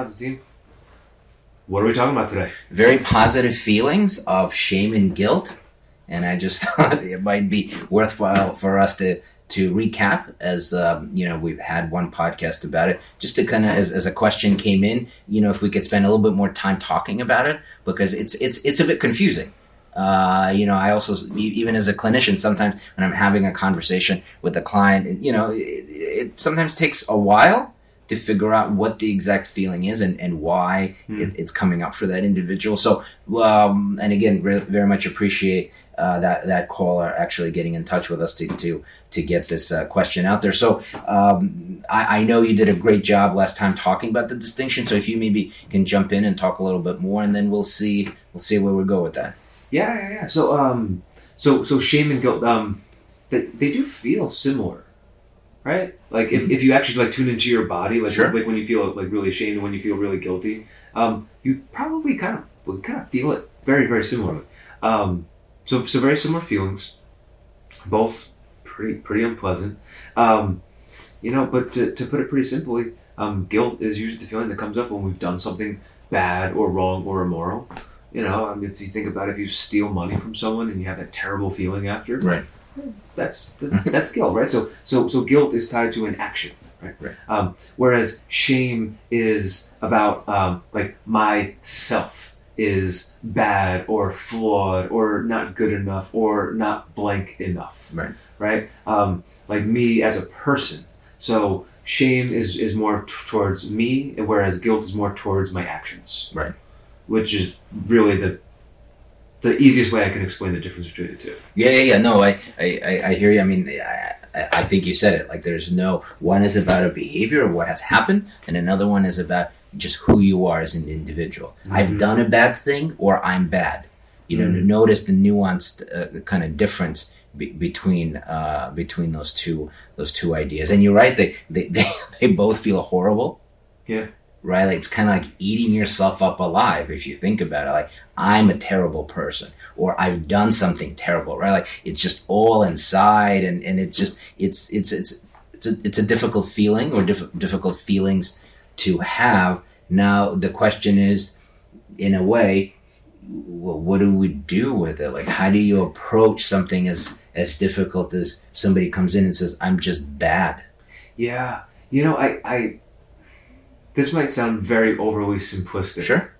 Constantine. What are we talking about today? Very positive feelings of shame and guilt, and I just thought it might be worthwhile for us to to recap as um, you know we've had one podcast about it just to kind of as, as a question came in you know if we could spend a little bit more time talking about it because it's it's it's a bit confusing uh, you know i also even as a clinician sometimes when i'm having a conversation with a client you know it, it sometimes takes a while to figure out what the exact feeling is and, and why Hmm. it, it's coming up for that individual. So, um, and again, re- very much appreciate uh, that that caller actually getting in touch with us to to to get this uh, question out there. So, um, I, I know you did a great job last time talking about the distinction. So, if you maybe can jump in and talk a little bit more, and then we'll see we'll see where we go with that. Yeah, yeah, yeah. So, um, so, so shame and guilt, um, they, they do feel similar, right? Like if, if you actually like tune into your body, like Sure. like when you feel like really ashamed and when you feel really guilty, um, you probably kind of would kind of feel it very, very similarly. Um, so, so very similar feelings, both pretty, pretty unpleasant. Um, you know, but to, to put it pretty simply, um, guilt is usually the feeling that comes up when we've done something bad or wrong or immoral. You know, I mean, if you think about it, if you steal money from someone and you have that terrible feeling after, Right. That's that's guilt, right? So so so guilt is tied to an action, right? Right. Um, whereas shame is about um, like myself is bad or flawed or not good enough or not blank enough, Right. Right? Um, like me as a person. So shame is is more t- towards me, whereas guilt is more towards my actions, Right. Which is really the the easiest way I can explain the difference between the two. Yeah, yeah, yeah. No, I, I, I- hear you. I mean, I, I think you said it. Like, there's no one is about a behavior of what has happened, and another one is about just who you are as an individual. I've Mhm. done a bad thing, or I'm bad. You know, Mhm. notice the nuanced uh, kind of difference be- between uh, between those two those two ideas. And you're right; they they they, they both feel horrible. Yeah. Right, like it's kind of like eating yourself up alive if you think about it. Like I'm a terrible person, or I've done something terrible. Right, like it's just all inside, and and it's just it's it's it's it's a, it's a difficult feeling or diff- difficult feelings to have. Now the question is, in a way, well, what do we do with it? Like, how do you approach something as as difficult as somebody comes in and says, "I'm just bad." Yeah, you know, I, I this might sound very overly simplistic, Sure.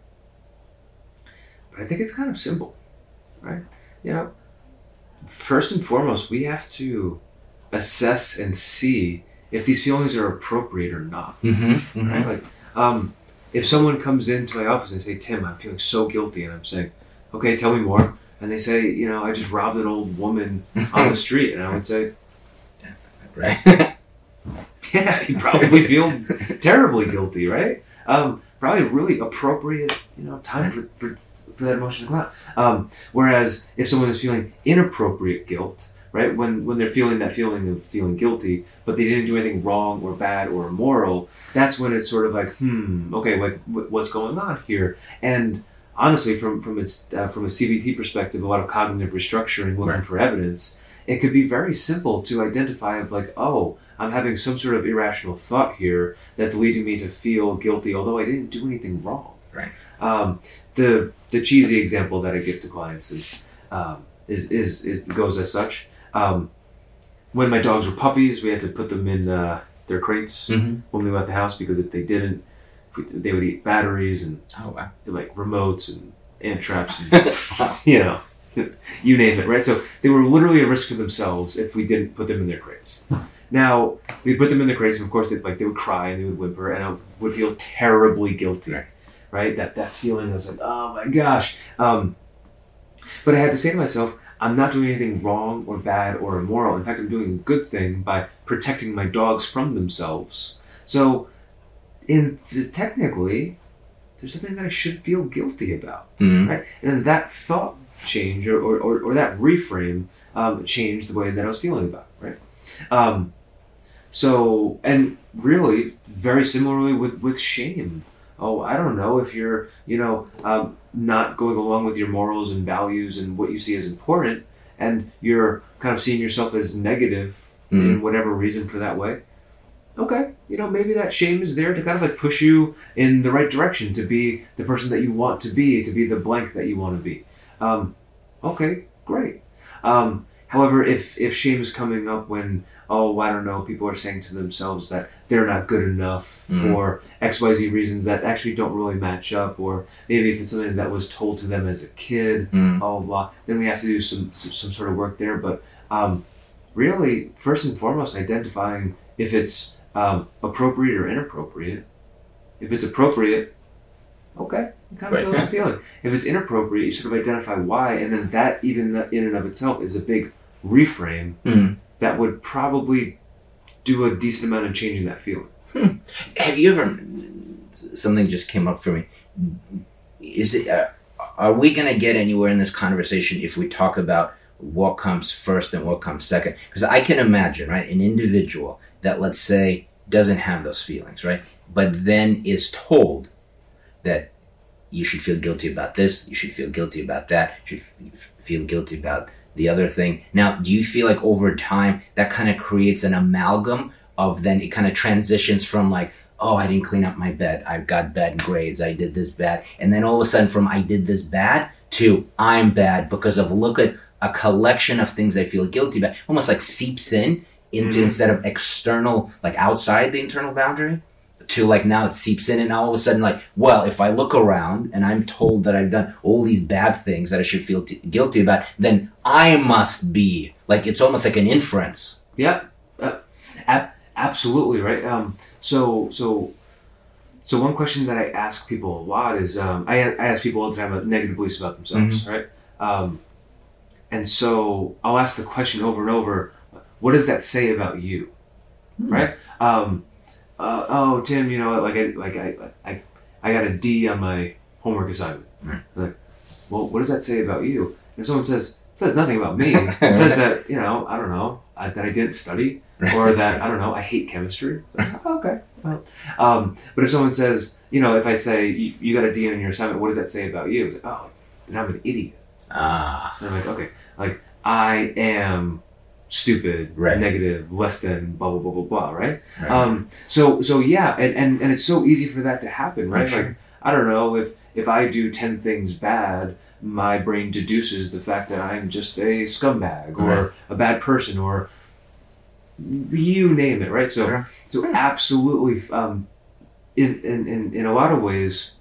but I think it's kind of simple, right? You know, first and foremost, we have to assess and see if these feelings are appropriate or not, Mm-hmm. right? Like, um, if someone comes into my office and they say, "Tim, I'm feeling so guilty," and I'm saying, "Okay, tell me more," and they say, "You know, I just robbed an old woman on the street," and I would say, right. Yeah, you probably feel terribly guilty, right? Um, probably a really appropriate, you know, time for, for, for that emotion to come out. Um, whereas if someone is feeling inappropriate guilt, right, when when they're feeling that feeling of feeling guilty, but they didn't do anything wrong or bad or immoral, that's when it's sort of like, hmm, okay, like wh- what's going on here? And honestly, from from its uh, from a CBT perspective, a lot of cognitive restructuring, looking Right. for evidence, it could be very simple to identify of like, oh, I'm having some sort of irrational thought here that's leading me to feel guilty, although I didn't do anything wrong. Right. Um, the the cheesy example that I give to clients is um, is, is is goes as such. Um, when my dogs were puppies, we had to put them in uh, their crates Mm-hmm. when we left the house because if they didn't, they would eat batteries and Oh wow. like remotes and ant traps and you know, you name it, right? So they were literally a risk to themselves if we didn't put them in their crates. Now we put them in the crates, and of course, they, like they would cry and they would whimper, and I would feel terribly guilty, Right. right? That that feeling was like, oh my gosh. Um, but I had to say to myself, I'm not doing anything wrong or bad or immoral. In fact, I'm doing a good thing by protecting my dogs from themselves. So, in technically, there's something that I should feel guilty about Mm-hmm. right? And then that thought change or, or, or, or that reframe um, changed the way that I was feeling about it, right? Um, so, and really, very similarly with, with shame. Oh, I don't know if you're, you know, um, not going along with your morals and values and what you see as important, and you're kind of seeing yourself as negative in Mhm. whatever reason for that way. okay, you know, maybe that shame is there to kind of like push you in the right direction to be the person that you want to be, to be the blank that you want to be. Um, okay, great. Um, however, if if shame is coming up when oh I don't know people are saying to themselves that they're not good enough Mhm. for X Y Z reasons that actually don't really match up, or maybe if it's something that was told to them as a kid, Mm. blah blah blah, then we have to do some some, some sort of work there. But um, really, first and foremost, identifying if it's um, appropriate or inappropriate. If it's appropriate, okay, you kind of Right. feel that feeling. If it's inappropriate, you sort of identify why, and then that even in and of itself is a big reframe Mm. that would probably do a decent amount of changing that feeling. Have you ever? Something just came up for me. Is it? Uh, are we going to get anywhere in this conversation if we talk about what comes first and what comes second? Because I can imagine, right, an individual that let's say doesn't have those feelings, right, but then is told that you should feel guilty about this, you should feel guilty about that, you should f- feel guilty about the other thing. Now, do you feel like over time that kind of creates an amalgam of then it kind of transitions from like, oh, I didn't clean up my bed, I've got bad grades, I did this bad, and then all of a sudden from I did this bad to I'm bad because of look at a collection of things I feel guilty about, almost like seeps in into Mhm. instead of external, like outside the internal boundary. To like now it seeps in, and all of a sudden, like, well, if I look around and I'm told that I've done all these bad things that I should feel t- guilty about, then I must be like it's almost like an inference. Yep, uh, ab- absolutely right. Um, so so so one question that I ask people a lot is um, I, I ask people all the time about negative beliefs about themselves, right? Um, and so I'll ask the question over and over: What does that say about you? Hmm. Right? Um, uh, oh, Tim, you know, like I like I, I I got a D on my homework assignment. Right. Like, well, what does that say about you? And someone says says nothing about me. It says that you know I don't know I, that I didn't study or that I don't know I hate chemistry. Like, "Oh, okay. Well, um, but if someone says you know if I say you, you got a D on your assignment, what does that say about you? It's like, oh, then I'm an idiot. Ah, And I'm like, okay, like I am stupid, Right. negative, less than, blah blah blah blah blah, right? right. Um, so so yeah, and, and and it's so easy for that to happen, right? Sure. Like I don't know if if I do ten things bad, my brain deduces the fact that I'm just a scumbag or Right. a bad person or you name it, right? So Sure. so absolutely, um, in, in in in a lot of ways,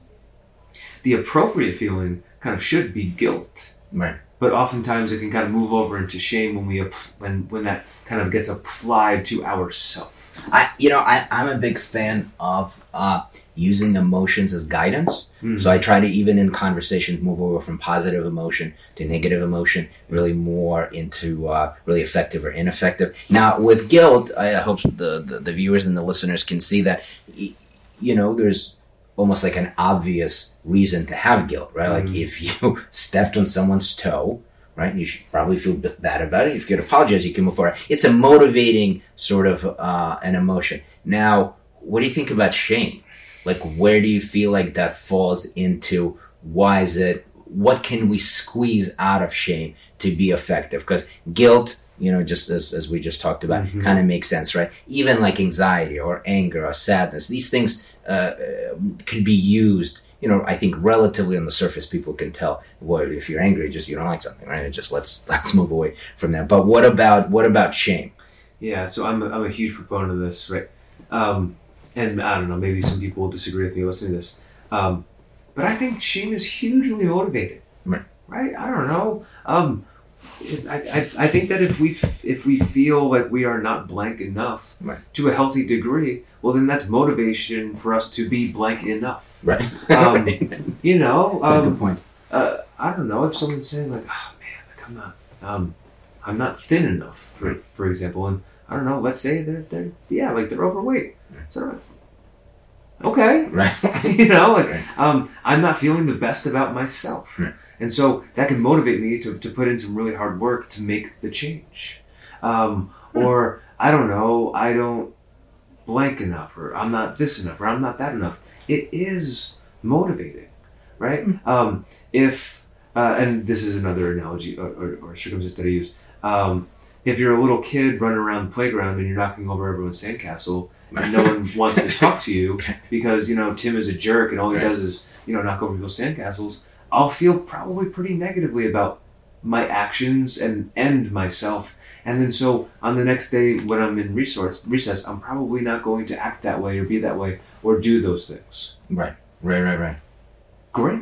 the appropriate feeling kind of should be guilt right. But oftentimes it can kind of move over into shame when we when when that kind of gets applied to ourself. I, you know, I, I'm a big fan of uh, using emotions as guidance. Mm. So I try to even in conversations move over from positive emotion to negative emotion, really more into uh, really effective or ineffective. Now with guilt, I hope the, the the viewers and the listeners can see that, you know, there's almost like an obvious reason to have guilt, right? Like Mhm. if you stepped on someone's toe. Right, you should probably feel bad about it. If you could apologize, you can move forward. It's a motivating sort of uh, an emotion. Now, what do you think about shame? like where do you feel like that falls into why is it what can we squeeze out of shame to be effective because guilt you know just as, as we just talked about Mhm. kind of makes sense right even like anxiety or anger or sadness these things uh, uh, could be used you know i think relatively on the surface people can tell Well, if you're angry just you don't like something right it just let's let's move away from that but what about what about shame Yeah, so I'm a, I'm a huge proponent of this, right? Um, and I don't know, maybe some people will disagree with me listening to this, um, but I think shame is hugely motivated. Right. Right. I don't know. Um, I, I, I think that if we f- if we feel like we are not blank enough Right. to a healthy degree, well then that's motivation for us to be blank enough. right Um, That's You know, a um, good point uh, I don't know if someone's saying like, oh man, like I'm not, um, I'm not thin enough, for for example, and I don't know, let's say they're they're yeah, like they're overweight. So I'm like, okay, right you know, like Right. um, I'm not feeling the best about myself, Right. and so that can motivate me to to put in some really hard work to make the change, um, Hmm. or I don't know, I don't blank enough, or I'm not this enough, or I'm not that enough. It is motivating, right? Hmm. Um, if uh, and this is another analogy or, or, or circumstance that I use. Um, if you're a little kid running around the playground and you're knocking over everyone's sandcastle, and no one wants to talk to you because you know Tim is a jerk and all he Right. does is you know knock over people's sandcastles, I'll feel probably pretty negatively about my actions and and myself. And then so on the next day when I'm in resource recess, I'm probably not going to act that way or be that way or do those things. Right, right, right, right. Great,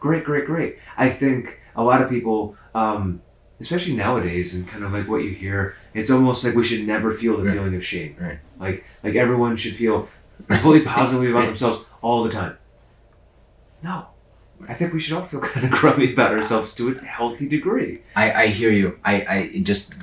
great, great, great. I think a lot of people, um, especially nowadays, and kind of like what you hear, it's almost like we should never feel the Right. feeling of shame. Right. Like like everyone should feel fully positively about themselves all the time. No. I think we should all feel kind of crummy about ourselves to a healthy degree. I, I hear you. I, I just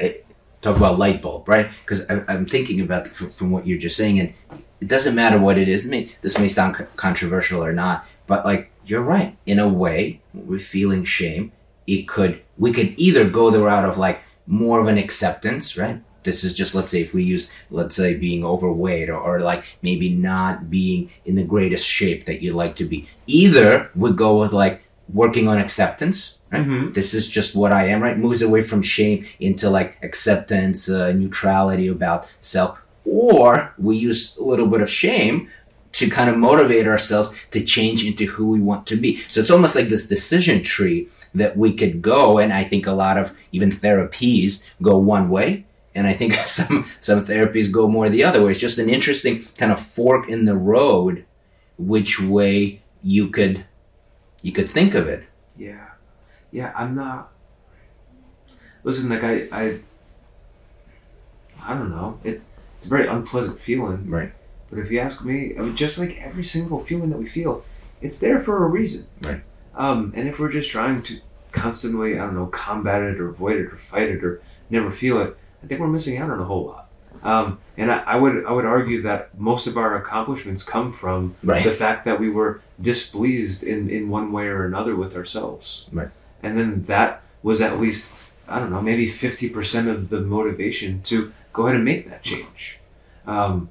I, talk about light bulb, right? Because I'm thinking about from, from what you're just saying, and it doesn't matter what it is. May, this may sound controversial or not, but like you're right. In a way, we're feeling shame. It could we could either go the route of like more of an acceptance, right? This is just let's say if we use let's say being overweight or, or like maybe not being in the greatest shape that you'd like to be. Either we go with like working on acceptance, right? Mhm. This is just what I am, right? Moves away from shame into like acceptance, uh, neutrality about self. Or we use a little bit of shame to kind of motivate ourselves to change into who we want to be. So it's almost like this decision tree that we could go, and I think a lot of even therapies go one way, and I think some some therapies go more the other way. It's just an interesting kind of fork in the road, which way you could you could think of it. Yeah. Yeah, I'm not listen, like I I I don't know. It's it's a very unpleasant feeling. Right. But if you ask me, I mean, just like every single feeling that we feel, it's there for a reason. Right. Um, and if we're just trying to constantly, I don't know, combat it or avoid it or fight it or never feel it, I think we're missing out on a whole lot. Um, and I, I would I would argue that most of our accomplishments come from Right. the fact that we were displeased in, in one way or another with ourselves. Right. And then that was at least, I don't know, maybe 50% of the motivation to go ahead and make that change. Um,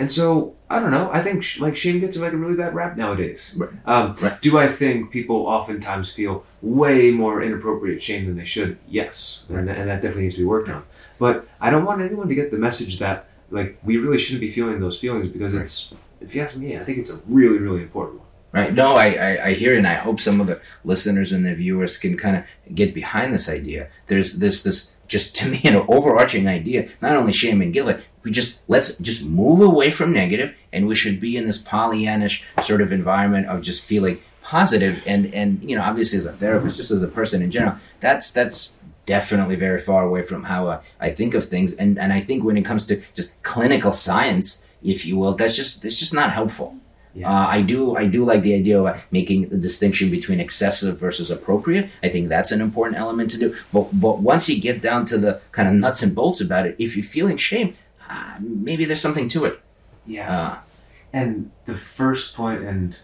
and so, I don't know, I think sh- like shame gets like a really bad rap nowadays. Right. Um, Right. Do I think people oftentimes feel way more inappropriate shame than they should? Yes. And, and that definitely needs to be worked on. But I don't want anyone to get the message that like we really shouldn't be feeling those feelings because Right. it's, if you ask me, I think it's a really, really important one. Right. No, I, I, I hear it, and I hope some of the listeners and the viewers can kind of get behind this idea. There's this this just to me an overarching idea, not only shame and guilt. We just let's just move away from negative, and we should be in this Pollyannish sort of environment of just feeling positive. And and you know, obviously as a therapist, just as a person in general, that's that's definitely very far away from how uh, I think of things. And and I think when it comes to just clinical science, if you will, that's just it's just not helpful. Yeah. Uh, I do I do like the idea of making the distinction between excessive versus appropriate. I think that's an important element to do. But but once you get down to the kind of nuts and bolts about it, if you're feeling shame, uh, maybe there's something to it. Yeah. Uh, And the first point and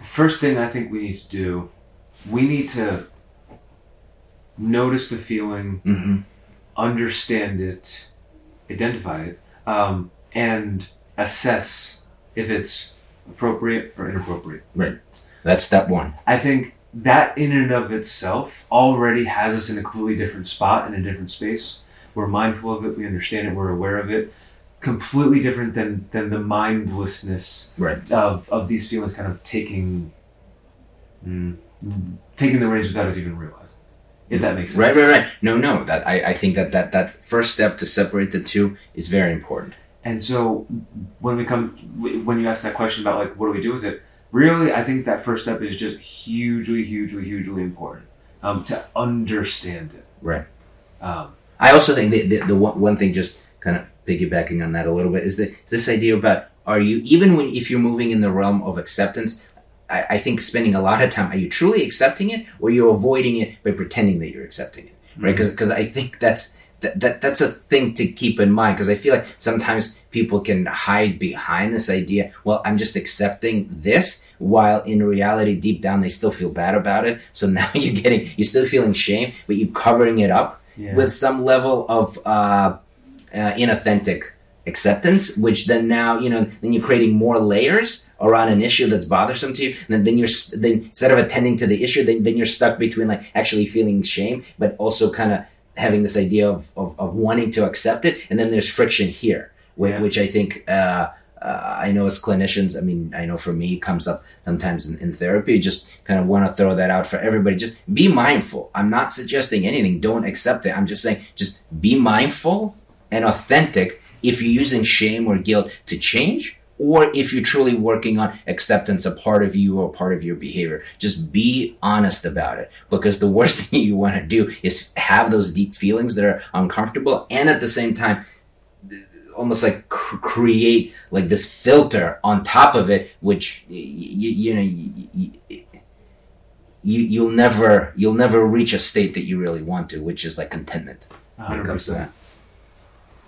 the first thing I think we need to do, we need to notice the feeling, mhm. understand it, identify it, um, and assess if it's appropriate or inappropriate. Right. That's step one. I think that in and of itself already has us in a completely different spot in a different space. We're mindful of it, we understand it, we're aware of it. Completely different than than the mindlessness Right. of, of these feelings kind of taking mm, taking the reins without us even realizing. If that makes sense. Right, right, right. No, no. That I, I think that, that that first step to separate the two is very important. And so when we come when you ask that question about like what do we do with it, really I think that first step is just hugely, hugely, hugely important um, to understand it. Right. Um, I also think the, the, the one, thing, just kind of piggybacking on that a little bit, is, the, is this idea about are you even when if you're moving in the realm of acceptance, I, I think spending a lot of time are you truly accepting it or you're avoiding it by pretending that you're accepting it, right? Mm-hmm. Because I think that's that, that that's a thing to keep in mind because I feel like sometimes people can hide behind this idea. Well, I'm just accepting this, while in reality, deep down, they still feel bad about it. So now you're getting you're still feeling shame, but you're covering it up yeah. with some level of uh, uh, inauthentic acceptance, which then now you know then you're creating more layers around an issue that's bothersome to you, and then, then you're then instead of attending to the issue, then, then you're stuck between like actually feeling shame, but also kind of having this idea of, of, of wanting to accept it, and then there's friction here, which, Yeah. which I think uh, uh, I know as clinicians. I mean, I know for me, it comes up sometimes in, in therapy. Just kind of want to throw that out for everybody. Just be mindful. I'm not suggesting anything. Don't accept it. I'm just saying, just be mindful and authentic if you're using shame or guilt to change or if you're truly working on acceptance a part of you or part of your behavior just be honest about it because the worst thing you want to do is have those deep feelings that are uncomfortable and at the same time almost like cr- create like this filter on top of it which y- you know y- y- you you'll never you'll never reach a state that you really want to which is like contentment when it comes to that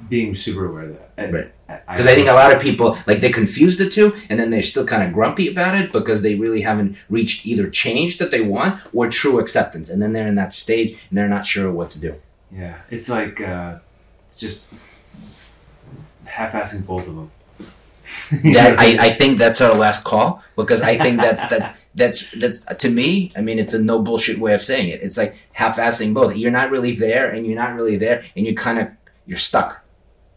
Being super aware of that. And Right. because I think a lot of people like they confuse the two, and then they're still kind of grumpy about it because they really haven't reached either change that they want or true acceptance, and then they're in that stage and they're not sure what to do. Yeah, it's like uh, it's just half-assing both of them. That, I, I think that's our last call because I think that that that's that's to me. I mean, it's a no bullshit way of saying it. It's like half-assing both. You're not really there, and you're not really there, and you kind of you're stuck.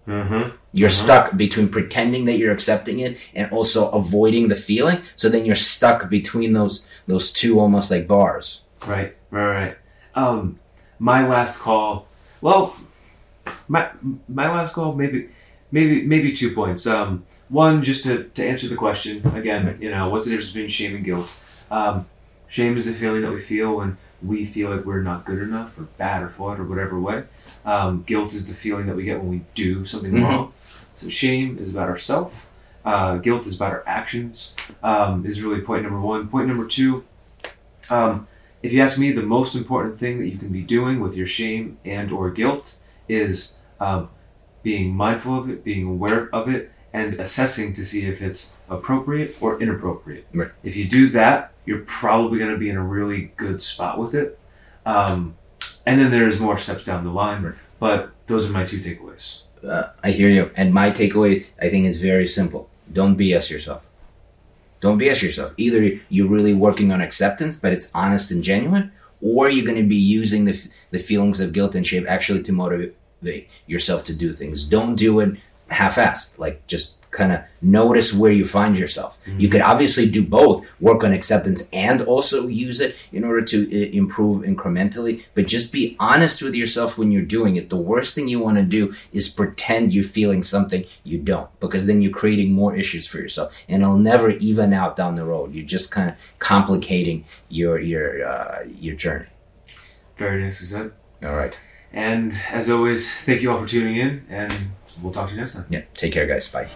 mm-hmm. You're Uh-huh. stuck between pretending that you're accepting it and also avoiding the feeling. So then you're stuck between those those two almost like bars. Right, right, right. Um, my last call. Well, my my last call. Maybe, maybe, maybe two points. Um, one, just to, to answer the question again. You know, what's the difference between shame and guilt? Um, shame is the feeling that we feel when we feel like we're not good enough or bad or flawed or whatever way. Um, guilt is the feeling that we get when we do something Mhm. wrong. So shame is about ourselves. Uh, guilt is about our actions. Um, is really point number one. Point number two. Um, if you ask me, the most important thing that you can be doing with your shame and or guilt is um, being mindful of it, being aware of it, and assessing to see if it's appropriate or inappropriate. Right. If you do that, you're probably going to be in a really good spot with it. Um, and then there's more steps down the line, Right. but those are my two takeaways. Uh, I hear you. And my takeaway, I think, is very simple. Don't BS yourself. Don't BS yourself. Either you're really working on acceptance, but it's honest and genuine, or you're going to be using the, f- the feelings of guilt and shame actually to motivate yourself to do things. Don't do it half-assed. Like just kind of notice where you find yourself. You could obviously do both, work on acceptance and also use it in order to uh, improve incrementally, but just be honest with yourself when you're doing it. The worst thing you want to do is pretend you're feeling something you don't, because then you're creating more issues for yourself and it'll never even out down the road. You're just kind of complicating your your uh, your journey. Very nice. Is that All right. And as always, thank you all for tuning in, and we'll talk to you next time. Yeah, take care, guys. Bye.